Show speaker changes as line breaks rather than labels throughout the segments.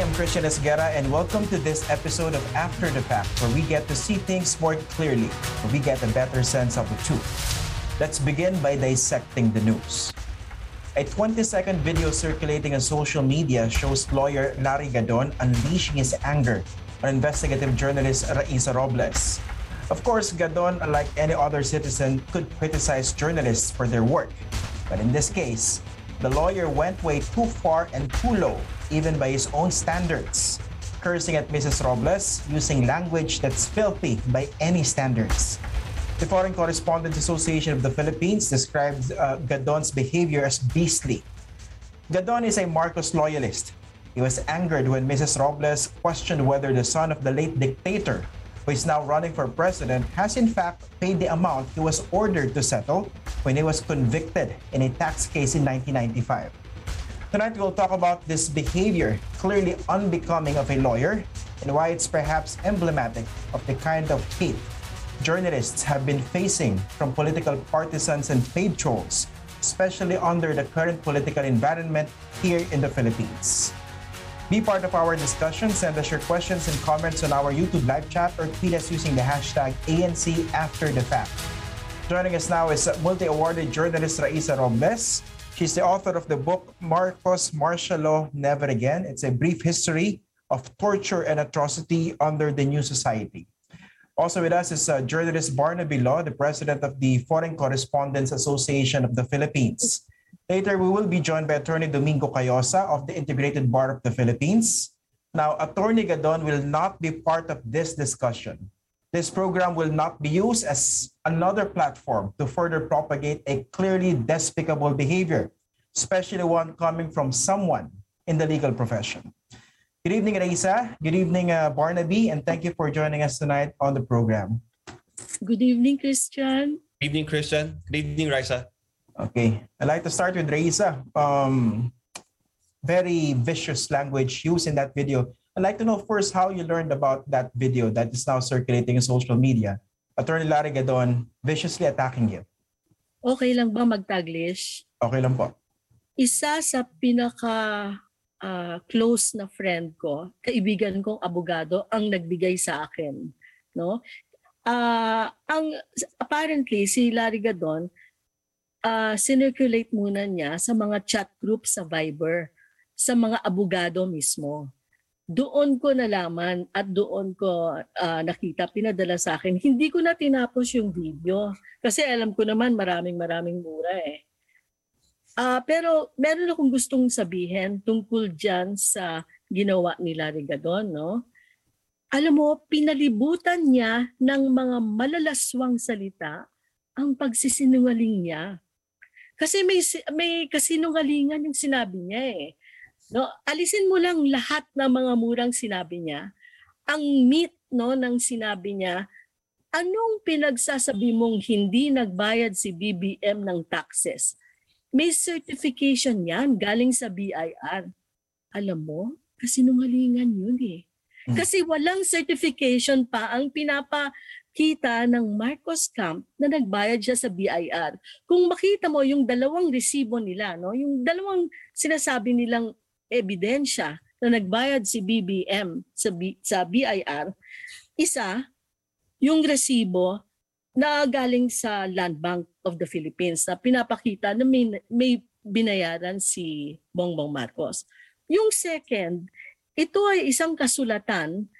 I'm Christian Esguerra, and welcome to this episode of After the Fact, where we get to see things more clearly, where we get a better sense of the truth. Let's begin by dissecting the news. A 20-second video circulating on social media shows lawyer Larry Gadon unleashing his anger on investigative journalist Raisa Robles. Of course, Gadon, like any other citizen, could criticize journalists for their work. But in this case, the lawyer went way too far and too low even by his own standards, cursing at Mrs. Robles using language that's filthy by any standards. The Foreign Correspondents Association of the Philippines described uh, Gadon's behavior as beastly. Gadon is a Marcos loyalist. He was angered when Mrs. Robles questioned whether the son of the late dictator, who is now running for president, has in fact paid the amount he was ordered to settle when he was convicted in a tax case in 1995. Tonight, we'll talk about this behavior, clearly unbecoming of a lawyer, and why it's perhaps emblematic of the kind of hate journalists have been facing from political partisans and paid trolls, especially under the current political environment here in the Philippines. Be part of our discussion. Send us your questions and comments on our YouTube live chat or tweet us using the hashtag ANC After the Fact. Joining us now is multi-awarded journalist Raisa Robles, She's the author of the book Marcos Martial Law Never Again. It's a brief history of torture and atrocity under the new society. Also with us is uh, journalist Barnaby Lo, the president of the Foreign Correspondents Association of the Philippines. Later, we will be joined by Attorney Domingo Cayosa of the Integrated Bar of the Philippines. Now, Attorney Gadon will not be part of this discussion. This program will not be used as another platform to further propagate a clearly despicable behavior, especially one coming from someone in the legal profession. Good evening, Raisa. Good evening, uh, Barnaby, and thank you for joining us tonight on the program.
Good evening, Christian.
Good evening, Christian. Good evening, Raisa.
Okay, I'd like to start with Raisa. Um, very vicious language used in that video. I'd like to know first how you learned about that video that is now circulating in social media. Attorney Larry Gadon viciously attacking you.
Okay lang ba mag-Taglish?
Okay lang po.
Isa sa pinaka uh, close na friend ko, kaibigan kong abogado, ang nagbigay sa akin. No? Uh, ang, apparently, si Larry Gadon, uh, sinirculate muna niya sa mga chat group sa Viber, sa mga abogado mismo doon ko nalaman at doon ko uh, nakita, pinadala sa akin. Hindi ko na tinapos yung video kasi alam ko naman maraming maraming mura eh. Uh, pero meron akong gustong sabihin tungkol dyan sa ginawa ni Larry Gadon. No? Alam mo, pinalibutan niya ng mga malalaswang salita ang pagsisinungaling niya. Kasi may, may kasinungalingan yung sinabi niya eh No, alisin mo lang lahat ng mga murang sinabi niya. Ang meat no ng sinabi niya, anong pinagsasabi mong hindi nagbayad si BBM ng taxes? May certification yan galing sa BIR. Alam mo, kasinungalingan yun eh. Hmm. Kasi walang certification pa ang pinapakita ng Marcos Camp na nagbayad siya sa BIR. Kung makita mo yung dalawang resibo nila, no, yung dalawang sinasabi nilang ebidensya na nagbayad si BBM sa, B, sa BIR, isa, yung resibo na galing sa Land Bank of the Philippines na pinapakita na may, may binayaran si Bongbong Marcos. Yung second, ito ay isang kasulatan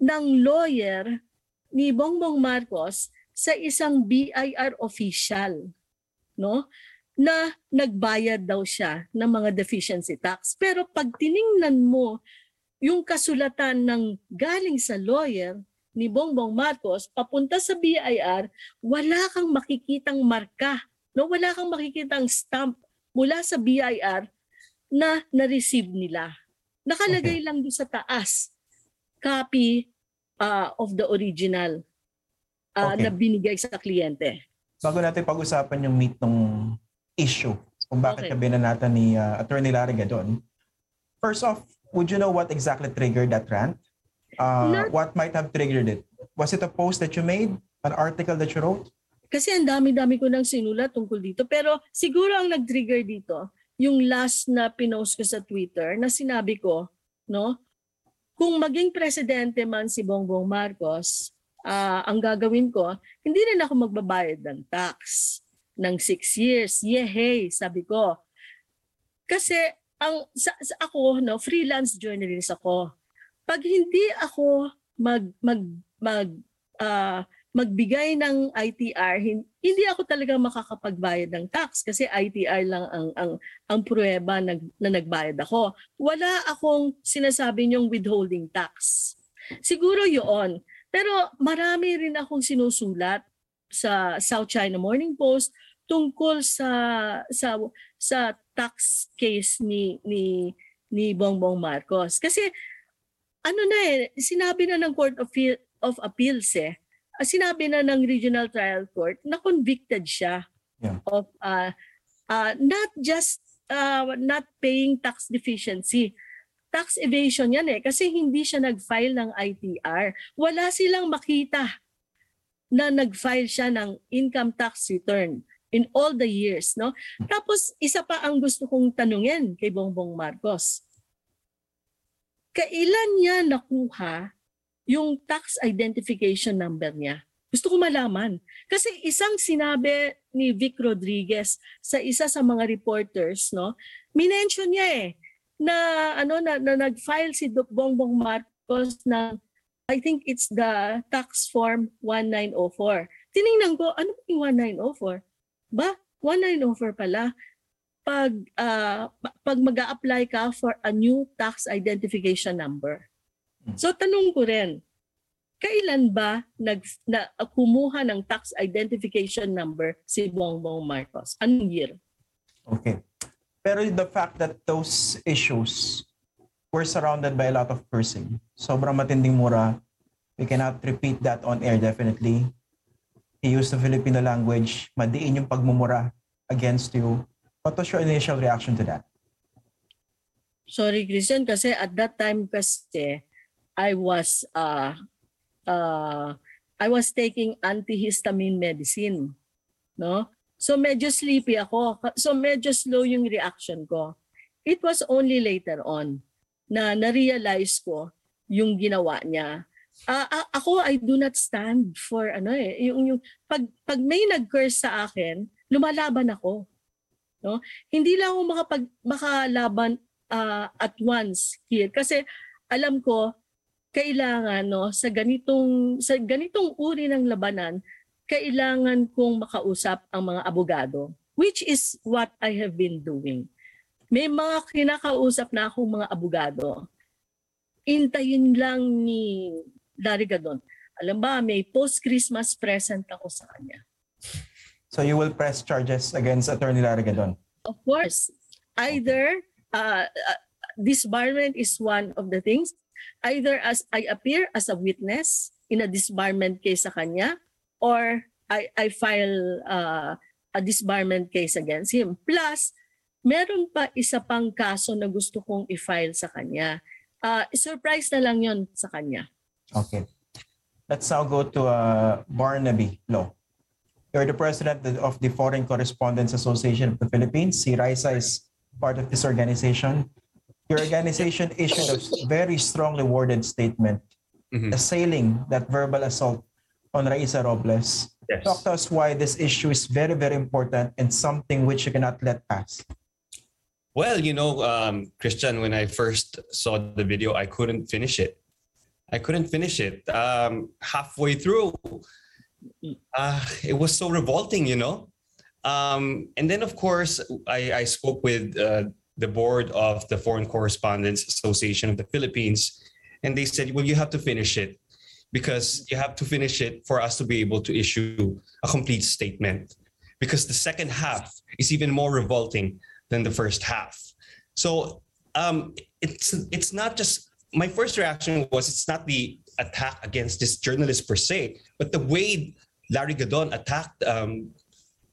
ng lawyer ni Bongbong Marcos sa isang BIR official, no? Na nagbayad daw siya ng mga deficiency tax. Pero pag tiningnan mo yung kasulatan ng galing sa lawyer ni Bongbong Marcos papunta sa BIR, wala kang makikitang marka, no? wala kang makikitang stamp mula sa BIR na na-receive nila. Nakalagay okay. lang doon sa taas, copy uh, of the original uh, okay. na binigay sa kliyente.
Bago natin pag-usapan yung meet ng issue kung bakit okay. kabinanatan ni uh, Attorney Larry Gadon. First off, would you know what exactly triggered that rant? Uh, Not, what might have triggered it? Was it a post that you made? An article that you wrote?
Kasi ang dami-dami ko nang sinulat tungkol dito. Pero siguro ang nag-trigger dito, yung last na pinost ko sa Twitter na sinabi ko, no, kung maging presidente man si Bongbong Marcos, ah, ang gagawin ko, hindi rin ako magbabayad ng tax ng six years. Yehey, sabi ko. Kasi ang sa, sa ako no freelance journalist ako. Pag hindi ako mag mag mag ah, magbigay ng ITR, hin- hindi ako talaga makakapagbayad ng tax kasi ITR lang ang ang ang pruweba na, na nagbayad ako. Wala akong sinasabi niyong withholding tax. Siguro yun. Pero marami rin akong sinusulat sa South China Morning Post tungkol sa sa sa tax case ni ni ni Bongbong Marcos. Kasi ano na eh, sinabi na ng Court of, of Appeals eh, ah, sinabi na ng Regional Trial Court na convicted siya
Yeah.
of uh, uh, not just uh, not paying tax deficiency. Tax evasion yan eh kasi hindi siya nag-file ng ITR. Wala silang makita na nag-file siya ng income tax return in all the years, no? Tapos isa pa ang gusto kong tanungin kay Bongbong Marcos. Kailan niya nakuha yung tax identification number niya? Gusto ko malaman. Kasi isang sinabi ni Vic Rodriguez sa isa sa mga reporters, no? Minention niya eh na ano na, na nag-file si Bongbong Marcos ng I think it's the tax form 1904. Tiningnan ko, ano yung 1904? Ba, 1904 pala. Pag pa- pag mag-a-apply ka for a new tax identification number. So tanong ko rin, kailan ba nag na, kumuha ng tax identification number si Bongbong Marcos? Anong year?
Okay. Pero the fact that those issues were surrounded by a lot of cursing, sobrang matinding mura. We cannot repeat that on air definitely. He used the Filipino language. Madiin yung pagmumura against you. What was your initial reaction to that?
Sorry Christian kasi at that time kasi I was uh uh I was taking antihistamine medicine, no? So medyo sleepy ako. So medyo slow yung reaction ko. It was only later on na na-realize ko yung ginawa niya. Ah, ako I do not stand for ano eh yung, yung pag pag may nag-curse sa akin, lumalaban ako. No? Hindi lang ako makapag makalaban ah, at once here kasi alam ko kailangan no sa ganitong sa ganitong uri ng labanan kailangan kong makausap ang mga abogado which is what I have been doing. May mga kinakausap na akong mga abogado. Intayin lang ni Larry Gadon. Alam ba, may post-Christmas present ako sa kanya.
So you will press charges against Attorney Larrigadon.
Of course, either uh, uh, disbarment is one of the things. Either as I appear as a witness in a disbarment case sa kanya, or I, I file uh, a disbarment case against him. Plus, meron pa isa pang kaso na gusto kong i-file sa kanya. Uh, surprise na lang yon sa kanya.
Okay. Let's now go to uh, Barnaby Lo. You're the president of the Foreign Correspondents Association of the Philippines. Si Raisa is part of this organization. Your organization issued a very strongly worded statement
Mhm.
assailing that verbal assault on Raisa Robles.
Yes.
Talk to us why this issue is very, very important and something which you cannot let pass.
Well, you know, um, Christian, when I first saw the video, I couldn't finish it. I couldn't finish it. Um, halfway through, uh, it was so revolting, you know. Um, and then, of course, I, I spoke with uh, the board of the Foreign Correspondents Association of the Philippines, and they said, "Well, you have to finish it because you have to finish it for us to be able to issue a complete statement." Because the second half is even more revolting than the first half. So um, it's it's not just my first reaction was it's not the attack against this journalist per se, but the way Larry Gadon attacked, um,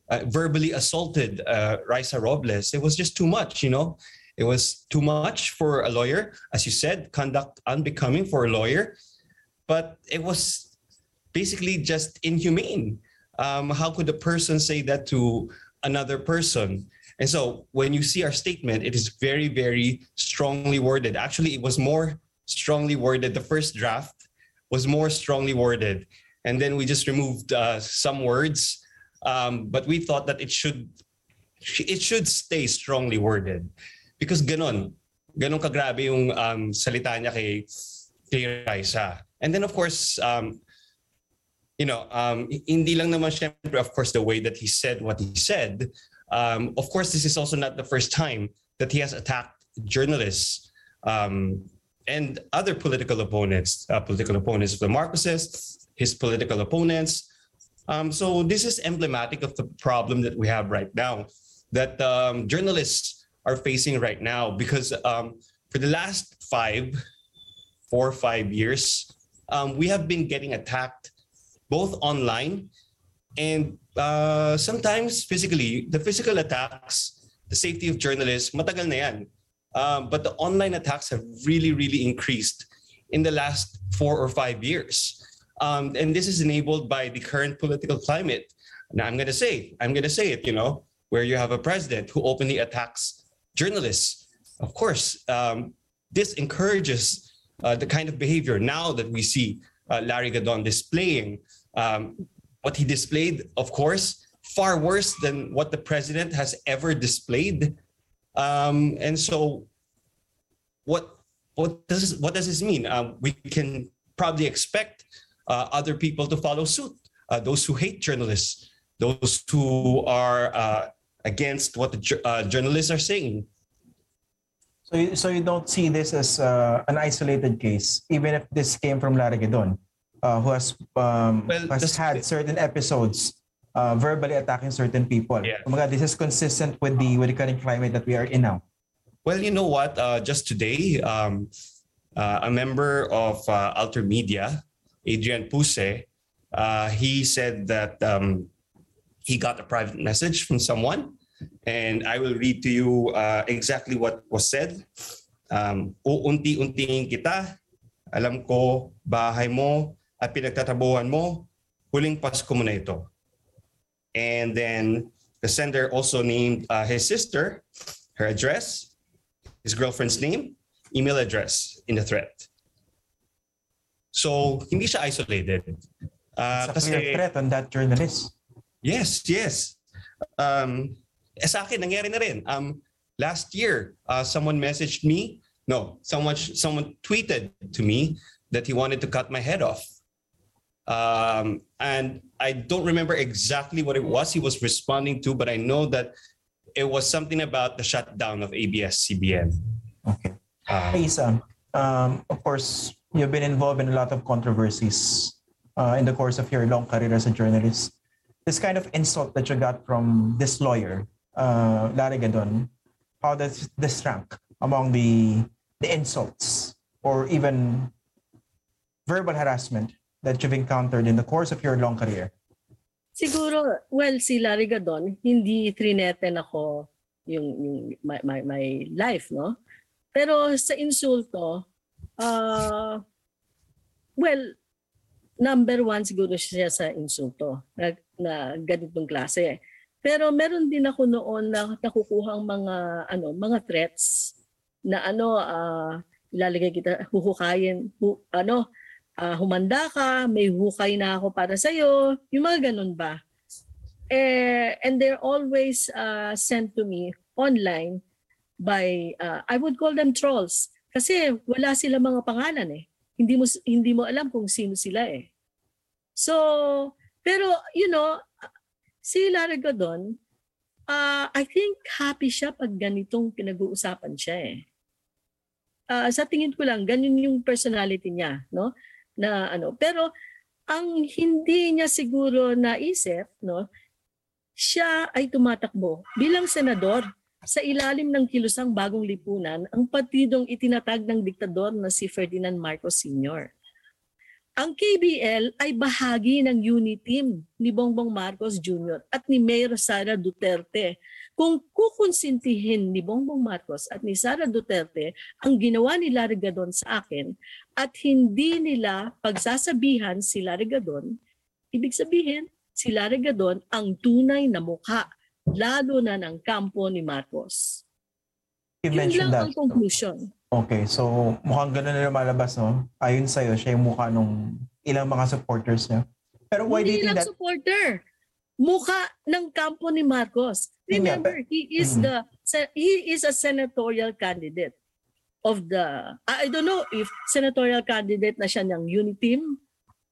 uh, verbally assaulted uh, Raisa Robles. It was just too much, you know. It was too much for a lawyer, as you said, conduct unbecoming for a lawyer, but it was basically just inhumane. Um, how could a person say that to another person? And so when you see our statement, it is very, very strongly worded. Actually, it was more strongly worded. The first draft was more strongly worded, and then we just removed uh, some words. Um, but we thought that it should it should stay strongly worded because ganon ganon kagrabe yung um, salita niya kay kay Raisa. And then of course um, you know um, hindi lang naman syempre of course the way that he said what he said. Um, of course this is also not the first time that he has attacked journalists um, and other political opponents, uh, political opponents of the Marcoses, his political opponents. Um, so this is emblematic of the problem that we have right now, that um, journalists are facing right now, because um, for the last five, four or five years, um, we have been getting attacked both online and uh, sometimes physically. The physical attacks, the safety of journalists, matagal na yan. Um, but the online attacks have really, really increased in the last four or five years. Um, and this is enabled by the current political climate. Now, I'm going to say, I'm going to say it, you know, where you have a president who openly attacks journalists. Of course, um, this encourages uh, the kind of behavior now that we see uh, Larry Gadon displaying. Um, what he displayed, of course, far worse than what the president has ever displayed. Um, and so, what what does this, what does this mean? Um, we can probably expect uh, other people to follow suit. Uh, those who hate journalists, those who are uh, against what the uh, journalists are saying.
So, you, so you don't see this as uh, an isolated case, even if this came from Larry Gadon, uh, who has um,
Well,
has had certain episodes uh, verbally attacking certain people.
Yeah.
Kumbaga, this is consistent with the with the current climate that we are in now.
Well, you know what? Uh, just today, um, uh, a member of uh, AlterMidya, Adrian Puse, uh, he said that um, he got a private message from someone, and I will read to you uh, exactly what was said. Um, Uunti-untiin kita, alam ko bahay mo at pinagtatabuhan mo, huling Pasko mo na ito. And then the sender also named uh, his sister, her address, his girlfriend's name, email address in the threat. So, hindi siya isolated. Uh,
It's a clear
kasi,
threat on that journalist.
yes, yes. Um, eh, sa akin, nangyari na rin. Um, last year, uh, someone messaged me. No, someone someone tweeted to me that he wanted to cut my head off. Um, and I don't remember exactly what it was he was responding to, but I know that it was something about the shutdown of ABS-CBN.
Okay.
Um,
Hey, um, of course, you've been involved in a lot of controversies uh, in the course of your long career as a journalist. This kind of insult that you got from this lawyer, uh, Larry Gadon, how does this rank among the, the insults or even verbal harassment that you've encountered in the course of your long career?
Siguro, well, si Larry Gadon, hindi trineten ako yung, yung my, my, my life, no? Pero sa insulto, uh, well, number one siguro siya sa insulto na, na ganitong klase. Pero meron din ako noon na nakukuhang mga ano, mga threats na ano ah, ilalagay kita huhukayin hu, ano ah, humanda ka, may hukay na ako para sa iyo, yung mga ganun ba? Eh, and they're always uh, sent to me online by uh, I would call them trolls kasi wala sila mga pangalan eh. Hindi mo hindi mo alam kung sino sila eh. So, pero you know, si Lara Gadon, uh, I think happy siya pag ganitong pinag-uusapan siya eh. Ah, sa tingin ko lang, ganun yung personality niya, no? Na ano, pero ang hindi niya siguro naisip, no? Siya ay tumatakbo bilang senador sa ilalim ng kilusang bagong lipunan ang partidong itinatag ng diktador na si Ferdinand Marcos Sr. Ang KBL ay bahagi ng unity team ni Bongbong Marcos Jr. at ni Mayor Sara Duterte. Kung kukonsintihin ni Bongbong Marcos at ni Sara Duterte ang ginawa ni Larry Gadon sa akin at hindi nila pagsasabihan si Larry Gadon, ibig sabihin si Larry Gadon ang tunay na mukha lalo na ng kampo ni Marcos.
You
Yun
mentioned
lang
that.
ang conclusion.
Okay, so mukhang ganun na lumalabas, no? Ayon sa'yo, siya yung mukha nung ilang mga supporters niya. Pero why do you
Hindi
think that...
supporter. Mukha ng kampo ni Marcos.
Yun nga,
Remember, he is
Mhm.
the he is a senatorial candidate of the I don't know if senatorial candidate na siya ng Uniteam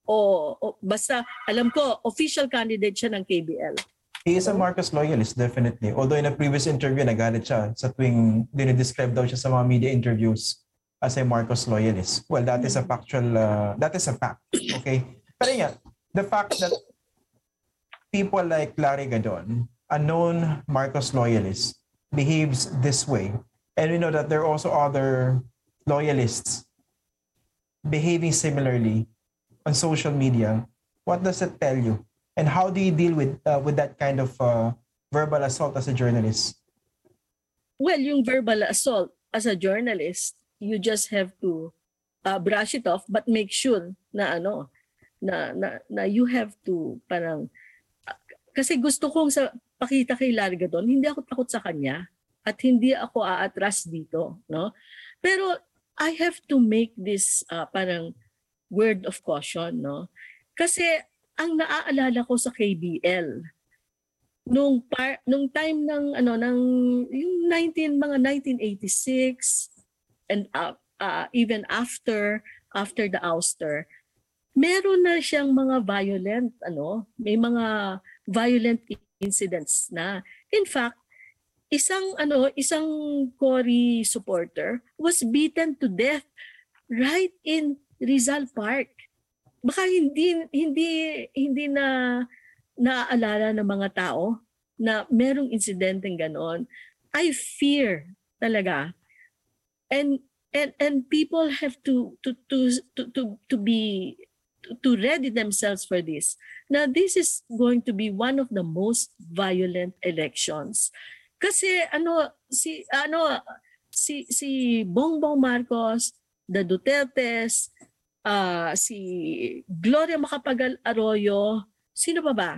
o, o basta alam ko official candidate siya ng KBL.
He is a Marcos loyalist, definitely. Although in a previous interview, nagalit siya sa tuwing dinidescribe daw siya sa mga media interviews as a Marcos loyalist. Well, that is a factual, uh, that is a fact. Okay? Pero yeah, the fact that people like Larry Gadon, a known Marcos loyalist, behaves this way, and we know that there are also other loyalists behaving similarly on social media, what does it tell you? And how do you deal with uh, with that kind of uh, verbal assault as a journalist?
Well, yung verbal assault as a journalist, you just have to uh, brush it off but make sure na ano na na, na you have to parang kasi gusto kong sa pakita kay Larga doon, hindi ako takot sa kanya at hindi ako aatras dito, no? Pero I have to make this uh, parang word of caution, no? Kasi ang naaalala ko sa KBL, nung par, nung time ng ano ng yung 19 mga 1986 and uh, uh, even after after the ouster meron na siyang mga violent ano may mga violent incidents na in fact isang ano isang Cory supporter was beaten to death right in Rizal Park baka hindi hindi hindi na naaalala ng mga tao na merong insidenteng ganon. I fear talaga. And and and people have to to to to to, to be to ready themselves for this. Now this is going to be one of the most violent elections. Kasi ano si ano si si Bongbong Marcos, the Dutertes, uh, si Gloria Macapagal Arroyo, sino pa ba?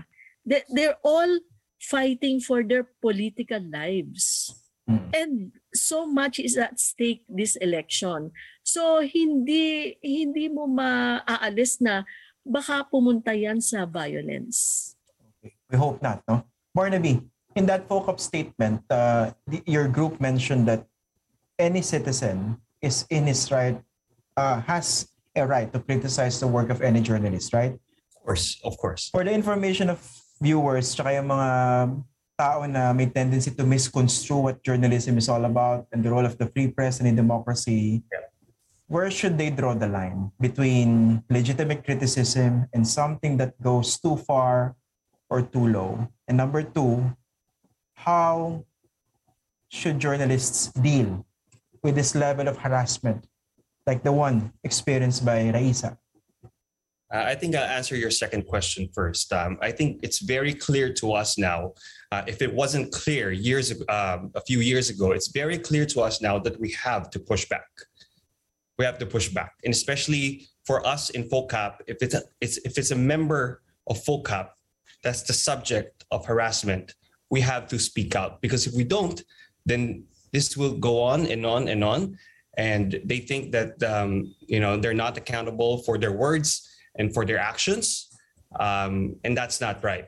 They, they're all fighting for their political lives.
Mm.
And so much is at stake this election. So hindi hindi mo maaalis na baka pumunta yan sa violence.
We hope not, no? Barnaby, in that FOCAP statement, uh, the, your group mentioned that any citizen is in his right, uh, has a right to criticize the work of any journalist, right?
Of course, of course.
For the information of viewers, tsaka yung mga tao na may tendency to misconstrue what journalism is all about and the role of the free press and in democracy,
Yeah.
where should they draw the line between legitimate criticism and something that goes too far or too low? And number two, how should journalists deal with this level of harassment like the one experienced by Raisa?
Uh, I think I'll answer your second question first. Um, I think it's very clear to us now. Uh, if it wasn't clear years um, a few years ago, it's very clear to us now that we have to push back. We have to push back, and especially for us in FOCAP, if it's a, it's if it's a member of FOCAP that's the subject of harassment, we have to speak out because if we don't, then this will go on and on and on, and they think that um, you know they're not accountable for their words and for their actions. Um, and that's not right.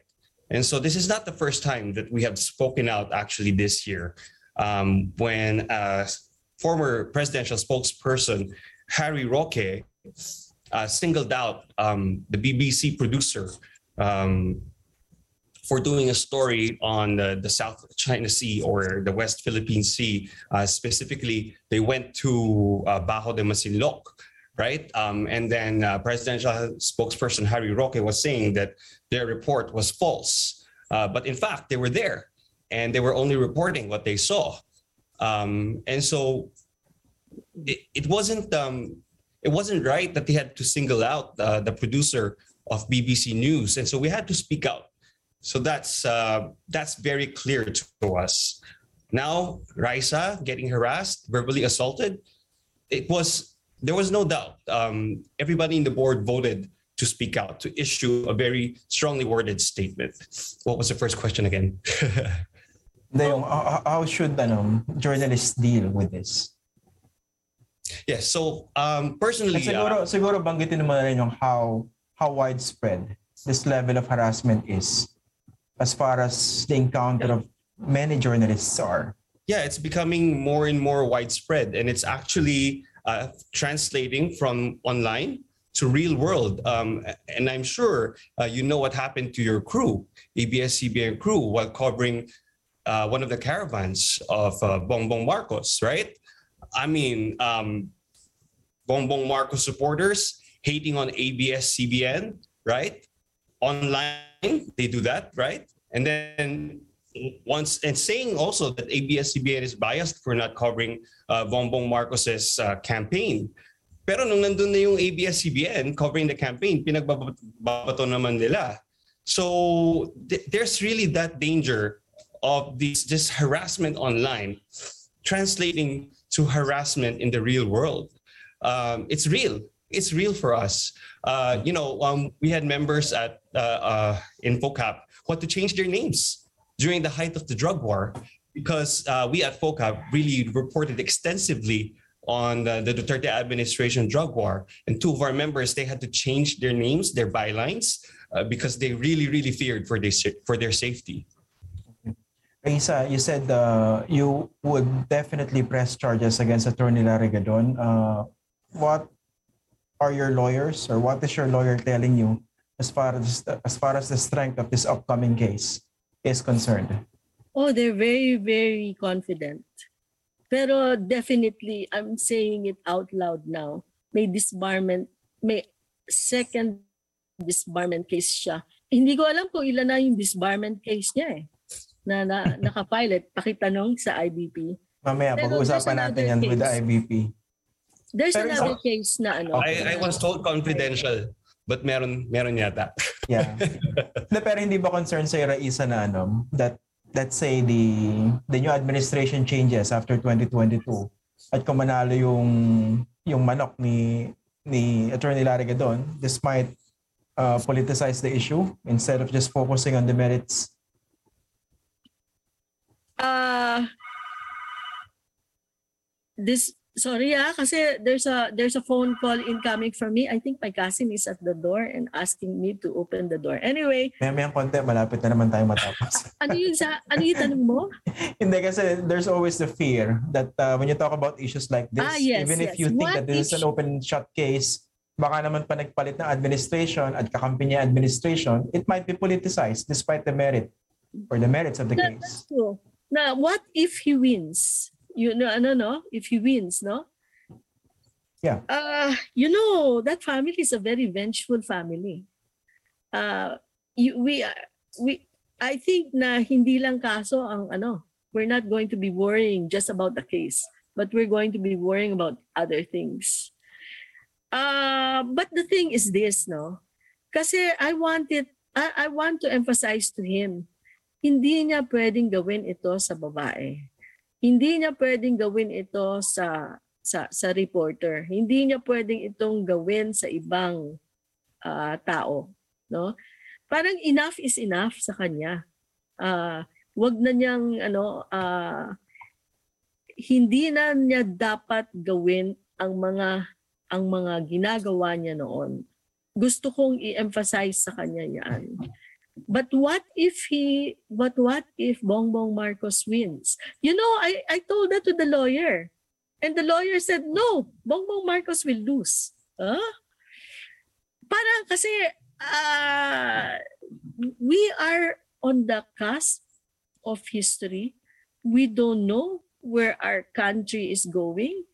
And so this is not the first time that we have spoken out actually this year um, when former presidential spokesperson Harry Roque uh, singled out um, the BBC producer um, for doing a story on the, the South China Sea or the West Philippine Sea. Uh, specifically, they went to uh, Bajo de Masinloc, right? Um, and then uh, presidential spokesperson Harry Roque was saying that their report was false. Uh, but in fact, they were there and they were only reporting what they saw. Um, and so it, it wasn't um, it wasn't right that they had to single out uh, the producer of BBC News, and so we had to speak out. So that's uh, that's very clear to us. Now, Raisa getting harassed, verbally assaulted, it was there was no doubt. Um, everybody in the board voted to speak out, to issue a very strongly worded statement. What was the first question again?
Hindi, how, how should ano, journalists deal with this?
Yes. So um, personally,
At siguro,
uh,
siguro banggitin naman rin yung how, how widespread this level of harassment is as far as the encounter of many journalists are.
yeah, it's becoming more and more widespread, and it's actually uh, translating from online to real world. Um, and I'm sure uh, you know what happened to your crew, ABS-CBN crew, while covering uh, one of the caravans of uh, Bongbong Marcos, right? I mean, um, Bongbong Marcos supporters hating on ABS-CBN, right? Online, they do that, right? And then once and saying also that ABS-CBN is biased for not covering uh, Bongbong Marcos's uh, campaign. Pero nung nandun na yung ABS-CBN covering the campaign, pinagbabato naman nila. So th- there's really that danger of this, this harassment online translating to harassment in the real world. Um, it's real. It's real for us. Uh, you know, um, we had members at uh, uh, in FOCAP who had to change their names during the height of the drug war because uh, we at FOCAP really reported extensively on the, the Duterte administration drug war. And two of our members, they had to change their names, their bylines, uh, because they really, really feared for their, for their safety.
Isa, you said uh, you would definitely press charges against Attorney Larry Gadon. Uh, what are your lawyers or what is your lawyer telling you as far as as far as the strength of this upcoming case is concerned?
Oh, they're very, very confident. Pero definitely, I'm saying it out loud now. May disbarment, may second disbarment case siya. Hindi ko alam kung ilan na yung disbarment case niya eh. Na, na nakapilot, pakitanong sa IBP.
Mamaya, pag-uusapan natin yan with the
case.
IBP.
There's
Pero
another
sa-
case na ano.
I, I was told confidential, but meron, meron yata.
Yeah. Na, pero hindi ba concerned sa Raisa na ano, that let's say the the new administration changes after 2022 at kung manalo yung yung manok ni ni Attorney Larry Gadon, this might uh, politicize the issue instead of just focusing on the merits.
Ah this sorry ah kasi there's a there's a phone call incoming from me. I think my cousin is at the door and asking me to open the door. Anyway,
May may konti, malapit na naman tayo matapos.
ano yung sa ano yung tanong mo?
Hindi kasi there's always the fear that uh, when you talk about issues like this,
Ah, yes,
even if
yes.
you think
What
that this is
if-
an open shut case, baka naman pa nagpalit ng administration at kakampi niya administration, it might be politicized despite the merit or the merits of the
That-
case.
that's true. Now, what if he wins? You know, ano no? If he wins, no?
Yeah.
Uh, you know, that family is a very vengeful family. Uh, you, we, uh, we, I think na hindi lang kaso ang ano, we're not going to be worrying just about the case, but we're going to be worrying about other things. Uh, but the thing is this, no? Kasi I wanted, I, I want to emphasize to him, hindi niya pwedeng gawin ito sa babae. Hindi niya pwedeng gawin ito sa sa sa reporter. Hindi niya pwedeng itong gawin sa ibang ah, tao, no? Parang enough is enough sa kanya. Ah, wag na niyang ano ah, hindi na niya dapat gawin ang mga ang mga ginagawa niya noon. Gusto kong i-emphasize sa kanya 'yan. But what if he but what if Bongbong Marcos wins? You know, I I told that to the lawyer. And the lawyer said, "No, Bongbong Marcos will lose." Huh? Parang kasi ah, we are on the cusp of history. We don't know where our country is going.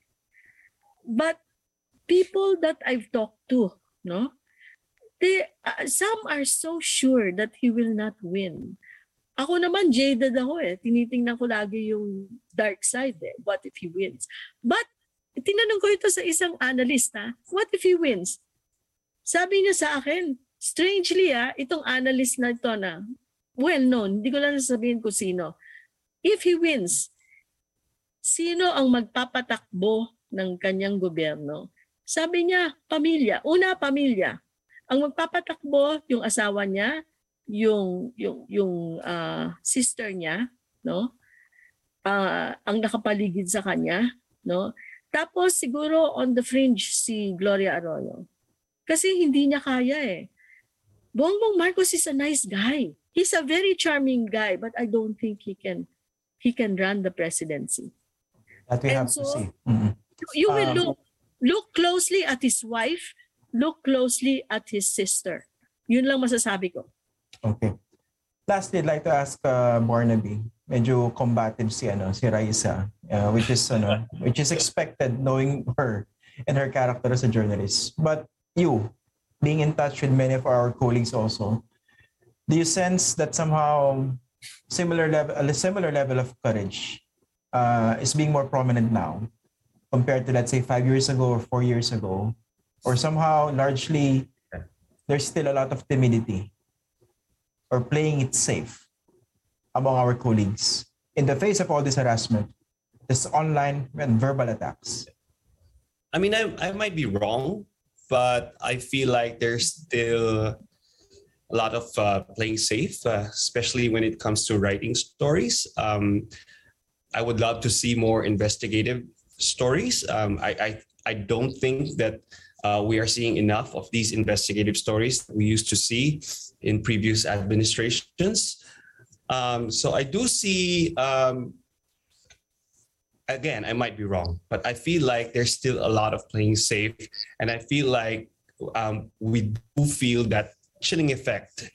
But people that I've talked to, no? They, uh, some are so sure that he will not win. Ako naman, jaded ako eh. Tinitingnan ko lagi yung dark side eh. What if he wins? But, tinanong ko ito sa isang analyst ha, what if he wins? Sabi niya sa akin, strangely ah, itong analyst na ito na, well known, hindi ko lang sasabihin kung sino. If he wins, sino ang magpapatakbo ng kanyang gobyerno? Sabi niya, pamilya. Una, pamilya. Ang magpapatakbo, yung asawa niya, yung yung yung ah, sister niya, no? Ah, ang nakapaligid sa kanya, no? Tapos siguro on the fringe si Gloria Arroyo. Kasi hindi niya kaya eh. Bongbong Marcos is a nice guy. He's a very charming guy, but I don't think he can he can run the presidency.
That we
And
have to
so-
see. Mhm.
You will
Um,
look look closely at his wife, look closely at his sister. Yun lang masasabi ko.
Okay. Lastly, I'd like to ask uh, Barnaby. Medyo combative si ano, si Raisa, uh, which is ano, which is expected knowing her and her character as a journalist. But you, being in touch with many of our colleagues also, do you sense that somehow similar level a similar level of courage uh, is being more prominent now compared to let's say five years ago or four years ago, or somehow largely there's still a lot of timidity or playing it safe among our colleagues in the face of all this harassment, this online and verbal attacks.
I mean, I, I might be wrong, but I feel like there's still a lot of uh, playing safe, uh, especially when it comes to writing stories. Um, I would love to see more investigative stories. Um, I, I, I don't think that uh, we are seeing enough of these investigative stories we used to see in previous administrations. Um, so I do see um, again, I might be wrong, but I feel like there's still a lot of playing safe, and I feel like um, we do feel that chilling effect,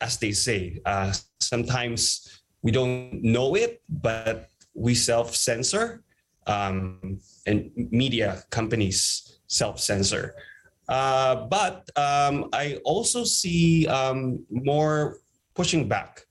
as they say. Uh, sometimes we don't know it, but we self-censor, um, and media companies self-censor. Uh, but um, I also see um, more pushing back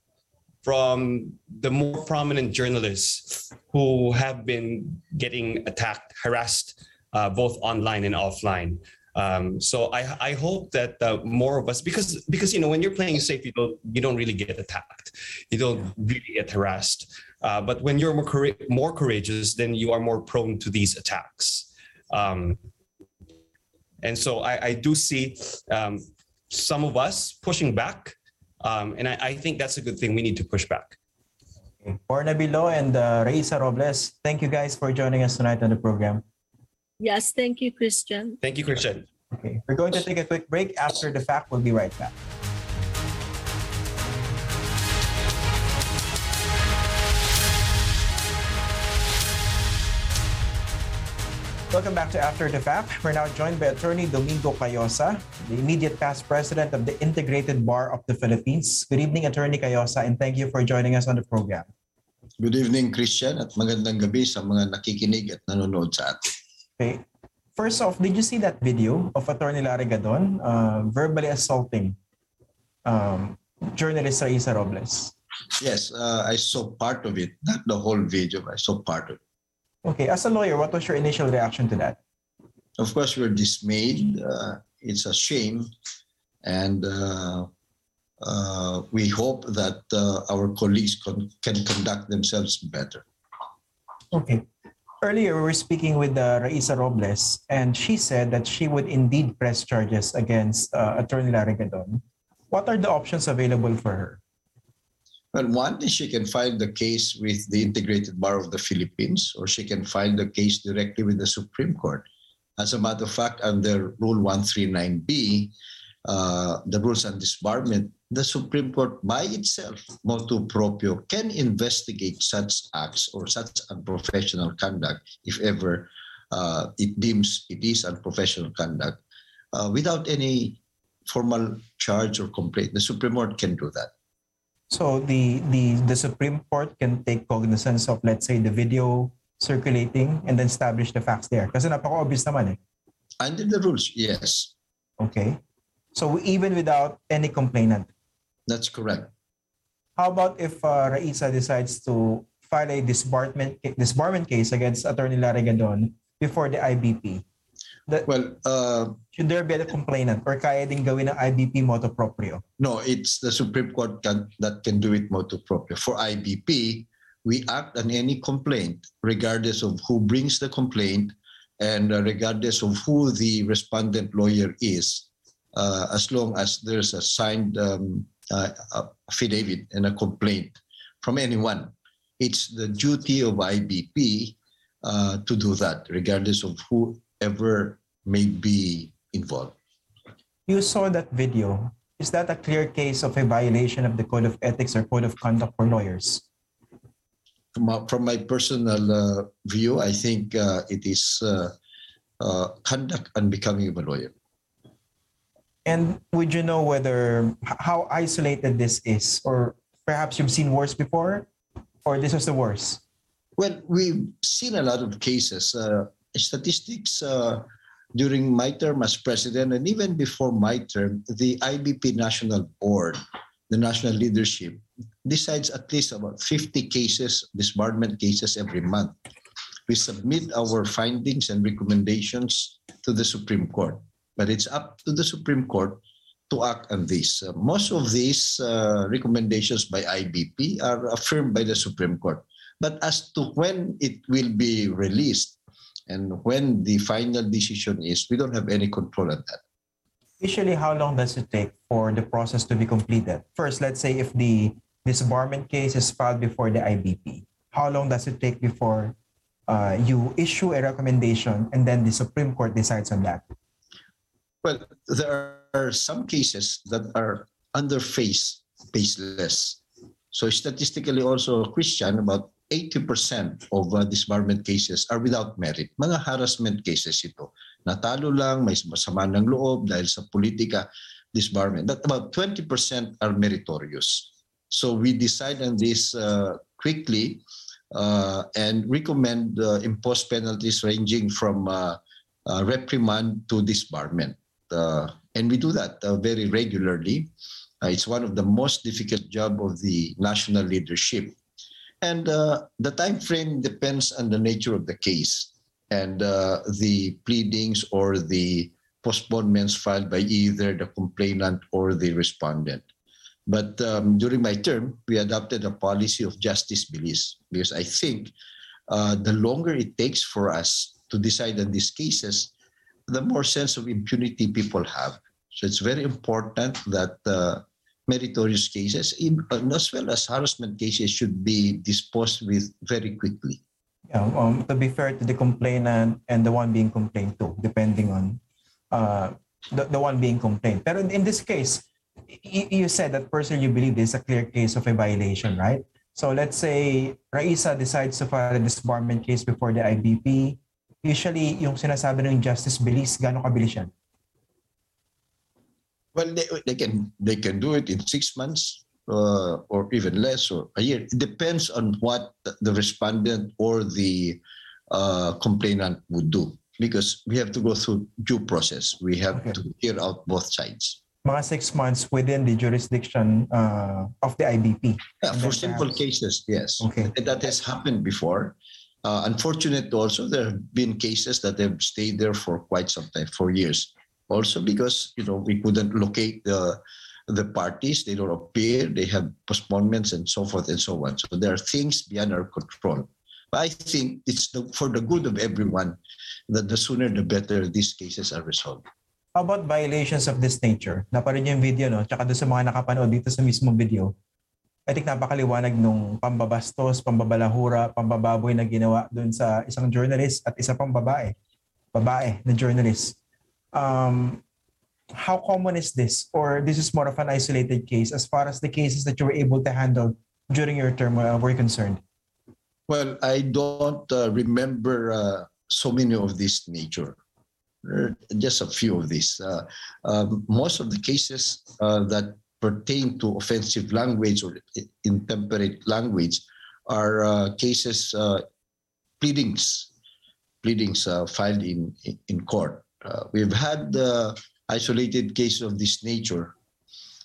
from the more prominent journalists who have been getting attacked, harassed, uh, both online and offline. Um, so I, I hope that uh, more of us, because because you know when you're playing safe, you don't you don't really get attacked, you don't really get harassed. Uh, but when you're more more courageous, then you are more prone to these attacks. Um, and so I, I do see um, some of us pushing back, um, and I, I think that's a good thing. We need to push back.
Barnaby Lo and uh, Raisa Robles, thank you guys for joining us tonight on the program.
Yes, thank you, Christian.
Thank you, Christian.
Okay, we're going to take a quick break. After the fact, we'll be right back. Welcome back to After the Fact. We're now joined by Attorney Domingo Cayosa, the immediate past president of the Integrated Bar of the Philippines. Good evening, Attorney Cayosa, and thank you for joining us on the program.
Good evening, Christian, at magandang gabi sa mga nakikinig at nanonood sa atin.
Okay. First off, did you see that video of Attorney Larry Gadon uh, verbally assaulting um, journalist Raisa Robles?
Yes, uh, I saw part of it, not the whole video, but I saw part of it.
Okay, as a lawyer, what was your initial reaction to that?
Of course, we're dismayed. Uh, it's a shame. And uh, uh, we hope that uh, our colleagues con- can conduct themselves better.
Okay. Earlier, we were speaking with uh, Raisa Robles, and she said that she would indeed press charges against uh, Attorney Larry Gadon. What are the options available for her?
Well, one is she can file the case with the Integrated Bar of the Philippines, or she can file the case directly with the Supreme Court. As a matter of fact, under Rule 139B, uh, the rules on disbarment, the Supreme Court by itself, motu proprio, can investigate such acts or such unprofessional conduct if ever uh, it deems it is unprofessional conduct uh, without any formal charge or complaint. The Supreme Court can do that.
So the the the Supreme Court can take cognizance of let's say the video circulating and then establish the facts there. Kasi napaka-obvious naman eh.
Under the rules, yes,
Okay. So even without any complainant,
that's correct.
how about if uh, Raisa decides to file a disbarment disbarment case against Attorney Larry Gadon before the IBP?
Well, uh,
Should there be a complainant or kaya din gawin ng IBP motu proprio?
no, it's the Supreme Court can, that can do it motu proprio. For IBP, we act on any complaint, regardless of who brings the complaint and uh, regardless of who the respondent lawyer is, uh, as long as there's a signed um, uh, affidavit and a complaint from anyone. It's the duty of IBP uh, to do that, regardless of whoever may be involved.
You saw that video. Is that a clear case of a violation of the code of ethics or code of conduct for lawyers?
From my, from my personal uh, view, I think uh, it is uh, uh, conduct unbecoming of a lawyer.
And would you know whether how isolated this is, or perhaps you've seen worse before, or this was the worst?
Well, we've seen a lot of cases. Uh, statistics uh, during my term as president, and even before my term, the IBP National Board, the national leadership, decides at least about 50 cases, disbarment cases every month. We submit our findings and recommendations to the Supreme Court, but it's up to the Supreme Court to act on this. Uh, most of these uh, recommendations by IBP are affirmed by the Supreme Court. But as to when it will be released and when the final decision is, we don't have any control on that.
Usually, how long does it take for the process to be completed? First, let's say if the disbarment case is filed before the IBP, how long does it take before uh, you issue a recommendation and then the Supreme Court decides on that?
Well, there are some cases that are under face baseless. So statistically also, Christian, about 80% of uh, disbarment cases are without merit. Mga harassment cases ito. Natalo lang, may masama ng loob dahil sa politika, disbarment. That about 20% are meritorious. So we decide on this uh, quickly uh, and recommend uh, impose penalties ranging from uh, uh, reprimand to disbarment. Uh, and we do that uh, very regularly. Uh, it's one of the most difficult job of the national leadership. And uh, the time frame depends on the nature of the case and uh, the pleadings or the postponements filed by either the complainant or the respondent. But um, during my term, we adopted a policy of justice bilis because I think uh, the longer it takes for us to decide on these cases, the more sense of impunity people have. So it's very important that uh, meritorious cases, as well as harassment cases, should be disposed with very quickly.
Yeah, um, to be fair to the complainant and the one being complained to, depending on uh, the, the one being complained. But in, this case, you said that person you believe is a clear case of a violation, right? So let's say Raisa decides to file a disbarment case before the IBP. Usually, yung sinasabi ng justice bilis, gano'ng kabilis yan?
Well, they, they can they can do it in six months uh, or even less or a year. It depends on what the respondent or the uh, complainant would do because we have to go through due process. We have
Okay.
to hear out both sides.
Mga six months within the jurisdiction uh, of the IBP.
Yeah, for simple cases, yes.
Okay.
That has happened before. Uh, unfortunate also, there have been cases that have stayed there for quite some time, for years. Also because, you know, we couldn't locate the, the parties, they don't appear, they have postponements and so forth and so on. So there are things beyond our control. But I think it's the, for the good of everyone that the sooner the better these cases are resolved.
How about violations of this nature? Naparin yung video, no? Tsaka doon sa mga nakapanood dito sa mismong video. I think napakaliwanag nung pambabastos, pambabalahura, pambababoy na ginawa doon sa isang journalist at isa pang babae. Babae na journalist. Um, how common is this? Or this is more of an isolated case as far as the cases that you were able to handle during your term uh, were concerned?
Well, I don't uh, remember uh, so many of this nature. Just a few of these. Uh, um, most of the cases uh, that pertain to offensive language or intemperate language are uh, cases, uh, pleadings, pleadings uh, filed in in court. Uh, we've had uh, isolated cases of this nature,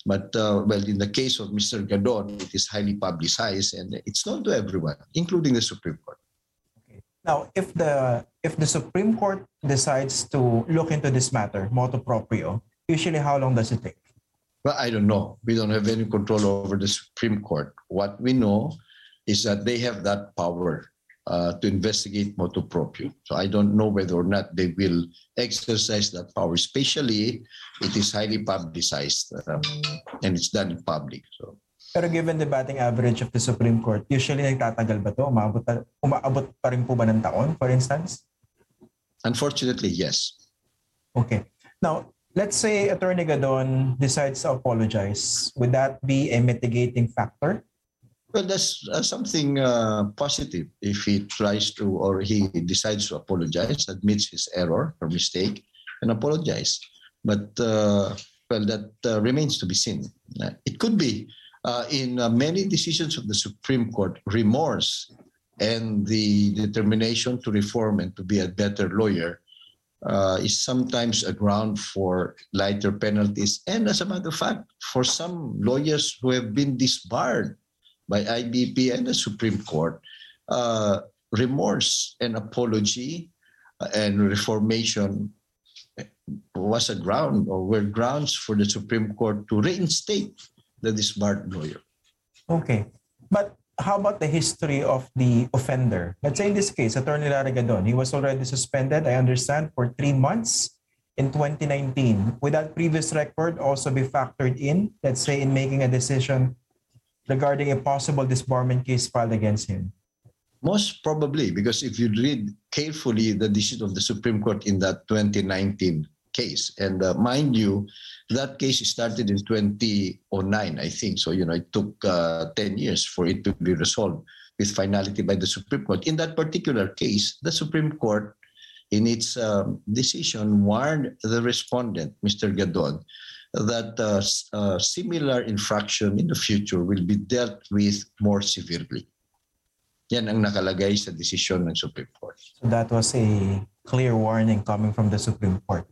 but uh, well, in the case of Mr. Gadon, it is highly publicized and it's known to everyone, including the Supreme Court. Okay.
Now, if the if the Supreme Court decides to look into this matter, motu proprio, usually how long does it take?
Well, I don't know. We don't have any control over the Supreme Court. What we know is that they have that power uh, to investigate motu proprio. So I don't know whether or not they will exercise that power. Especially, it is highly publicized um, and it's done in public. So
Pero given the batting average of the Supreme Court, usually nagtatagal ba to? Umaabot, umaabot pa rin po ba ng taon, for instance?
Unfortunately, yes.
Okay. Now, let's say Attorney Gadon decides to apologize. Would that be a mitigating factor?
Well, that's uh, something uh, positive if he tries to or he decides to apologize, admits his error or mistake, and apologize. But uh, well, that uh, remains to be seen. It could be uh, in uh, many decisions of the Supreme Court, remorse and the determination to reform and to be a better lawyer uh, is sometimes a ground for lighter penalties. And as a matter of fact, for some lawyers who have been disbarred by IBP and the Supreme Court, uh, remorse and apology uh, and reformation was a ground or were grounds for the Supreme Court to reinstate the disbarred lawyer.
Okay. But how about the history of the offender? Let's say in this case, Attorney Larry Gadon, he was already suspended, I understand, for three months in 2019. Would that previous record also be factored in, let's say, in making a decision regarding a possible disbarment case filed against him?
Most probably, because if you read carefully the decision of the Supreme Court in that 2019 case, and uh, mind you, that case started in 2009, I think. So, you know, it took uh, 10 years for it to be resolved with finality by the Supreme Court. In that particular case, the Supreme Court, in its um, decision, warned the respondent, Mr. Gadon, that uh, similar infraction in the future will be dealt with more severely. Yan ang nakalagay sa desisyon ng Supreme Court.
So that was a clear warning coming from the Supreme Court.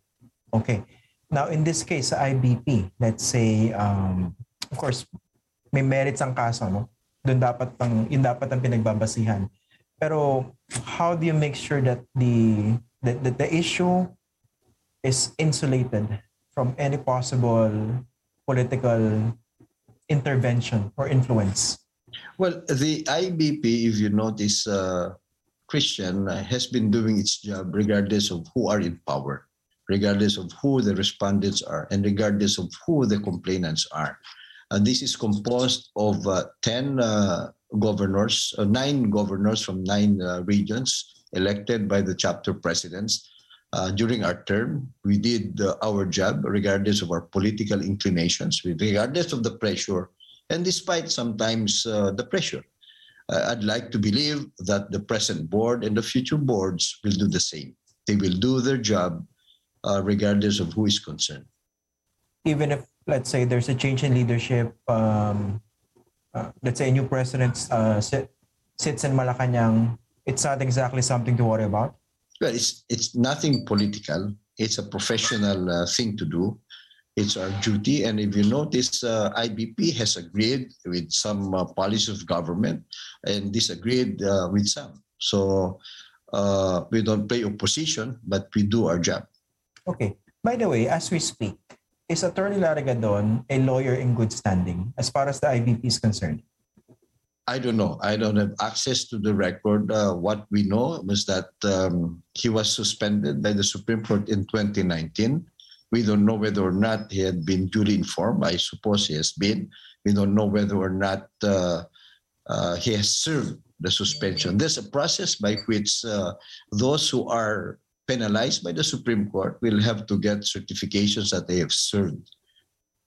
Okay. Now, in this case, sa IBP, let's say, um, of course, may merits ang kaso, no? Doon dapat pang, yun dapat ang pinagbabasihan. Pero how do you make sure that the, that, that the issue is insulated from any possible political intervention or influence?
Well, the IBP, if you notice, uh, Christian uh, has been doing its job regardless of who are in power, regardless of who the respondents are, and regardless of who the complainants are. And this is composed of uh, 10 uh, governors, uh, nine governors from nine uh, regions elected by the chapter presidents. Uh, during our term, we did uh, our job regardless of our political inclinations, regardless of the pressure and despite sometimes uh, the pressure. Uh, I'd like to believe that the present board and the future boards will do the same. They will do their job uh, regardless of who is concerned.
even if let's say there's a change in leadership um, let's say a new president sit, sits in Malacanang it's not exactly something to worry about
Well, it's it's nothing political. It's a professional uh, thing to do. It's our duty, and if you notice, uh, IBP has agreed with some uh, policies of government and disagreed uh, with some. So uh, we don't play opposition, but we do our job.
okay by the way as we speak is attorney Larry Gadon a lawyer in good standing as far as the IBP is concerned
I don't know. I don't have access to the record. Uh, what we know was that um, he was suspended by the Supreme Court in 2019. We don't know whether or not he had been duly informed. I suppose he has been. We don't know whether or not uh, uh, he has served the suspension. There's a process by which uh, those who are penalized by the Supreme Court will have to get certifications that they have served.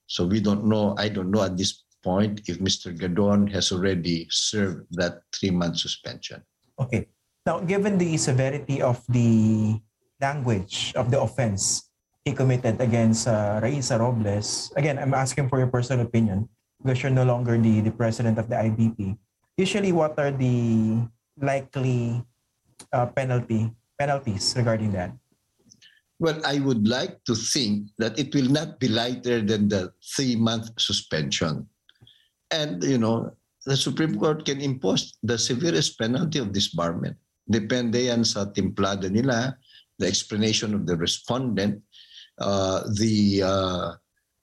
So we don't know. I don't know at this point if Mr. Gadon has already served that three-month suspension.
okay now given the severity of the language of the offense he committed against uh, Raisa Robles again I'm asking for your personal opinion because you're no longer the, the president of the IBP usually what are the likely uh, penalty penalties regarding that
Well, I would like to think that it will not be lighter than the three-month suspension. And, you know, the Supreme Court can impose the severest penalty of disbarment. Depende yan sa timplada nila, the explanation of the respondent, uh, the uh,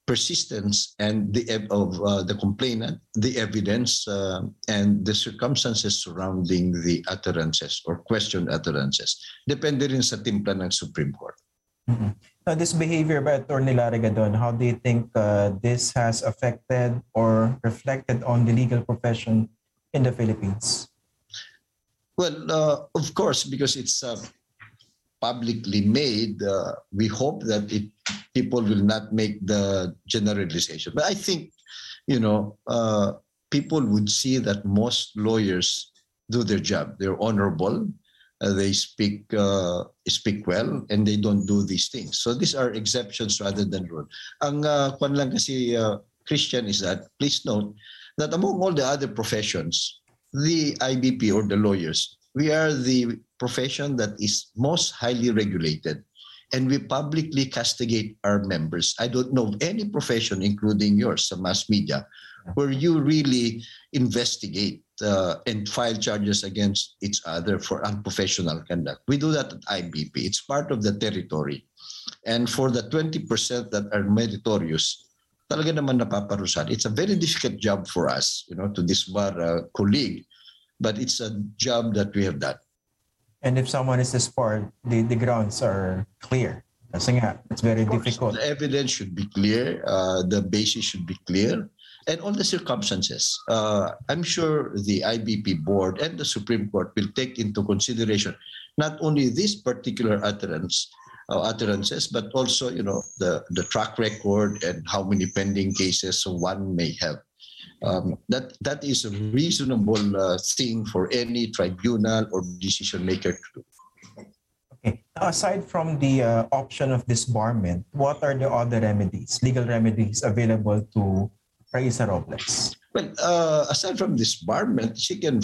persistence and the of uh, the complainant, the evidence, uh, and the circumstances surrounding the utterances or questioned utterances. Depende rin sa timpla ng Supreme Court.
Mhm. Now, this behavior by Attorney Larry Gadon, how do you think uh, this has affected or reflected on the legal profession in the Philippines?
Well, uh, of course, because it's uh, publicly made, uh, we hope that it, people will not make the generalization. But I think, you know, uh, people would see that most lawyers do their job. They're honorable. Uh, they speak uh, speak well, and they don't do these things. So these are exceptions rather than rule. Ang uh, kwan lang kasi uh, Christian is that please note that among all the other professions, the IBP or the lawyers, we are the profession that is most highly regulated and we publicly castigate our members. I don't know of any profession, including yours, the mass media, where you really investigate uh, and file charges against each other for unprofessional conduct. We do that at IBP. It's part of the territory. And for the 20% that are meritorious, talaga naman napaparusahan. It's a very difficult job for us, you know, to disbar a colleague, but it's a job that we have done.
And if someone is disbarred, the, the grounds are clear. Kasi nga, it's very
course,
difficult.
The evidence should be clear. Uh, the basis should be clear. And all the circumstances. Uh, I'm sure the IBP board and the Supreme Court will take into consideration not only this particular utterance, uh, utterances, but also, you know, the, the track record and how many pending cases one may have. Um, that that is a reasonable uh, thing for any tribunal or decision maker to do.
Okay. Aside from the uh, option of disbarment, what are the other remedies, legal remedies available to Robles?
Well, uh, aside from disbarment, she can,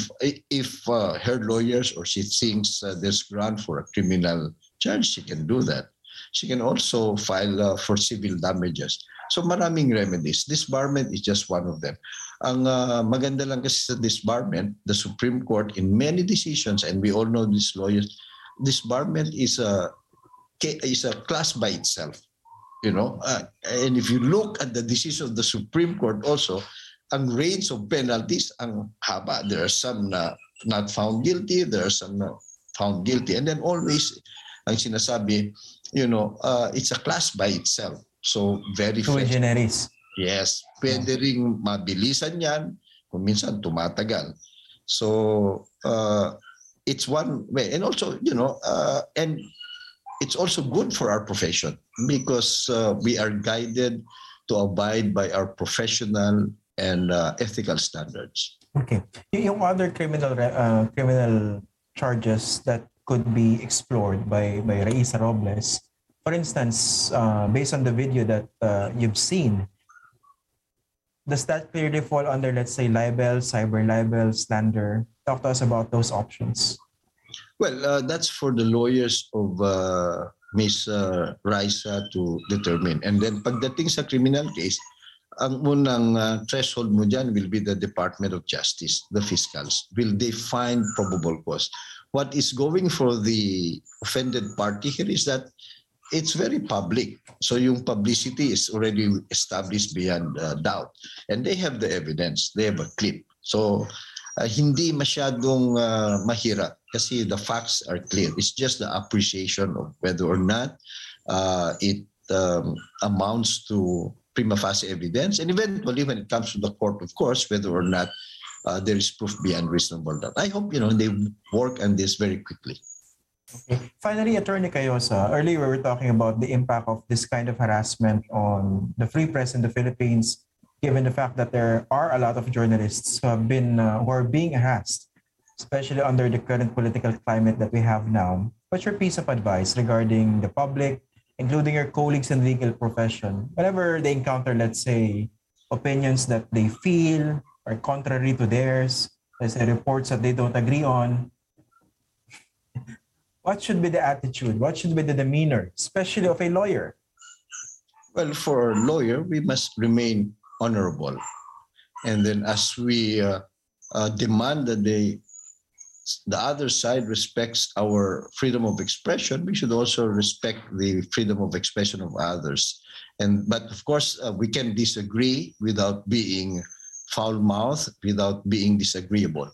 if uh, her lawyers or she thinks uh, there's ground for a criminal charge, she can do that. She can also file uh, for civil damages. So maraming remedies. Disbarment is just one of them. Ang uh, maganda lang kasi sa disbarment, the Supreme Court in many decisions, and we all know these lawyers, disbarment is a is a class by itself. You know, uh, and if you look at the decision of the Supreme Court also, ang range of penalties ang haba. There are some na not found guilty, there are some na found guilty. And then always, ang sinasabi, you know, uh, it's a class by itself. So very
Sui generis.
Yes, pwede ring mabilisan yan, kung minsan tumatagal. So, uh, it's one way. And also, you know, uh, and it's also good for our profession because uh, we are guided to abide by our professional and uh, ethical standards.
Okay. Y- Yung other criminal uh, criminal charges that could be explored by by Raisa Robles, for instance, uh, based on the video that uh, you've seen, does that clearly fall under, let's say, libel, cyber libel, slander? Talk to us about those options.
Well, uh, that's for the lawyers of uh, Ms. Uh, Raisa to determine. And then pagdating sa criminal case, ang unang uh, threshold mo dyan will be the Department of Justice, the fiscals. Will they find probable cause? What is going for the offended party here is that it's very public. So yung publicity is already established beyond uh, doubt. And they have the evidence. They have a clip. So uh, hindi masyadong uh, mahirap kasi the facts are clear. It's just the appreciation of whether or not uh, it um, amounts to prima facie evidence. And eventually, when it comes to the court, of course, whether or not uh, there is proof beyond reasonable doubt. I hope you know they work on this very quickly.
Okay. Finally, Attorney Cayosa, earlier we were talking about the impact of this kind of harassment on the free press in the Philippines, given the fact that there are a lot of journalists who have been uh, who are being harassed, especially under the current political climate that we have now. What's your piece of advice regarding the public, including your colleagues in the legal profession, whenever they encounter, let's say, opinions that they feel are contrary to theirs, let's say reports that they don't agree on, what should be the attitude? What should be the demeanor, especially of a lawyer?
Well, for a lawyer, we must remain honorable. And then as we uh, uh, demand that they, the other side respects our freedom of expression, we should also respect the freedom of expression of others. And but of course, uh, we can disagree without being foul-mouthed, without being disagreeable.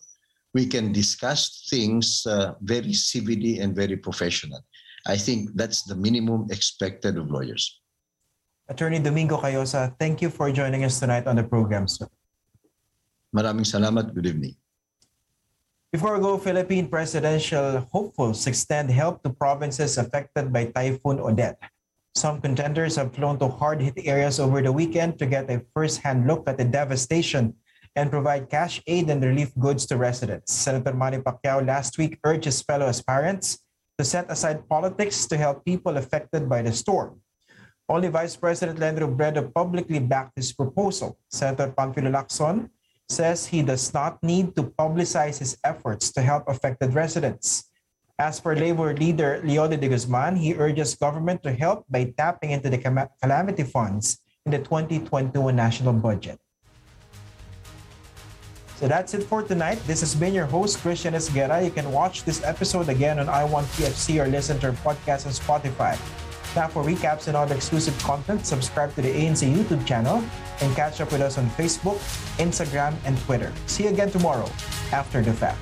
We can discuss things uh, very civilly and very professional. I think that's the minimum expected of lawyers.
Attorney Domingo Cayosa, thank you for joining us tonight on the program, sir.
Maraming salamat. Good evening.
Before we go, Philippine presidential hopefuls extend help to provinces affected by Typhoon Odette. Some contenders have flown to hard-hit areas over the weekend to get a first-hand look at the devastation and provide cash aid and relief goods to residents. Senator Manny Pacquiao last week urged his fellow aspirants to set aside politics to help people affected by the storm. Only Vice President Leni Robredo publicly backed this proposal. Senator Panfilo Lacson says he does not need to publicize his efforts to help affected residents. As for Labor leader Leody de Guzman, he urges government to help by tapping into the calamity funds in the 2021 national budget. So that's it for tonight. This has been your host, Christian Esguera. You can watch this episode again on iWantTFC or listen to our podcast on Spotify. Now, for recaps and other exclusive content, subscribe to the ANC YouTube channel and catch up with us on Facebook, Instagram, and Twitter. See you again tomorrow after the fact.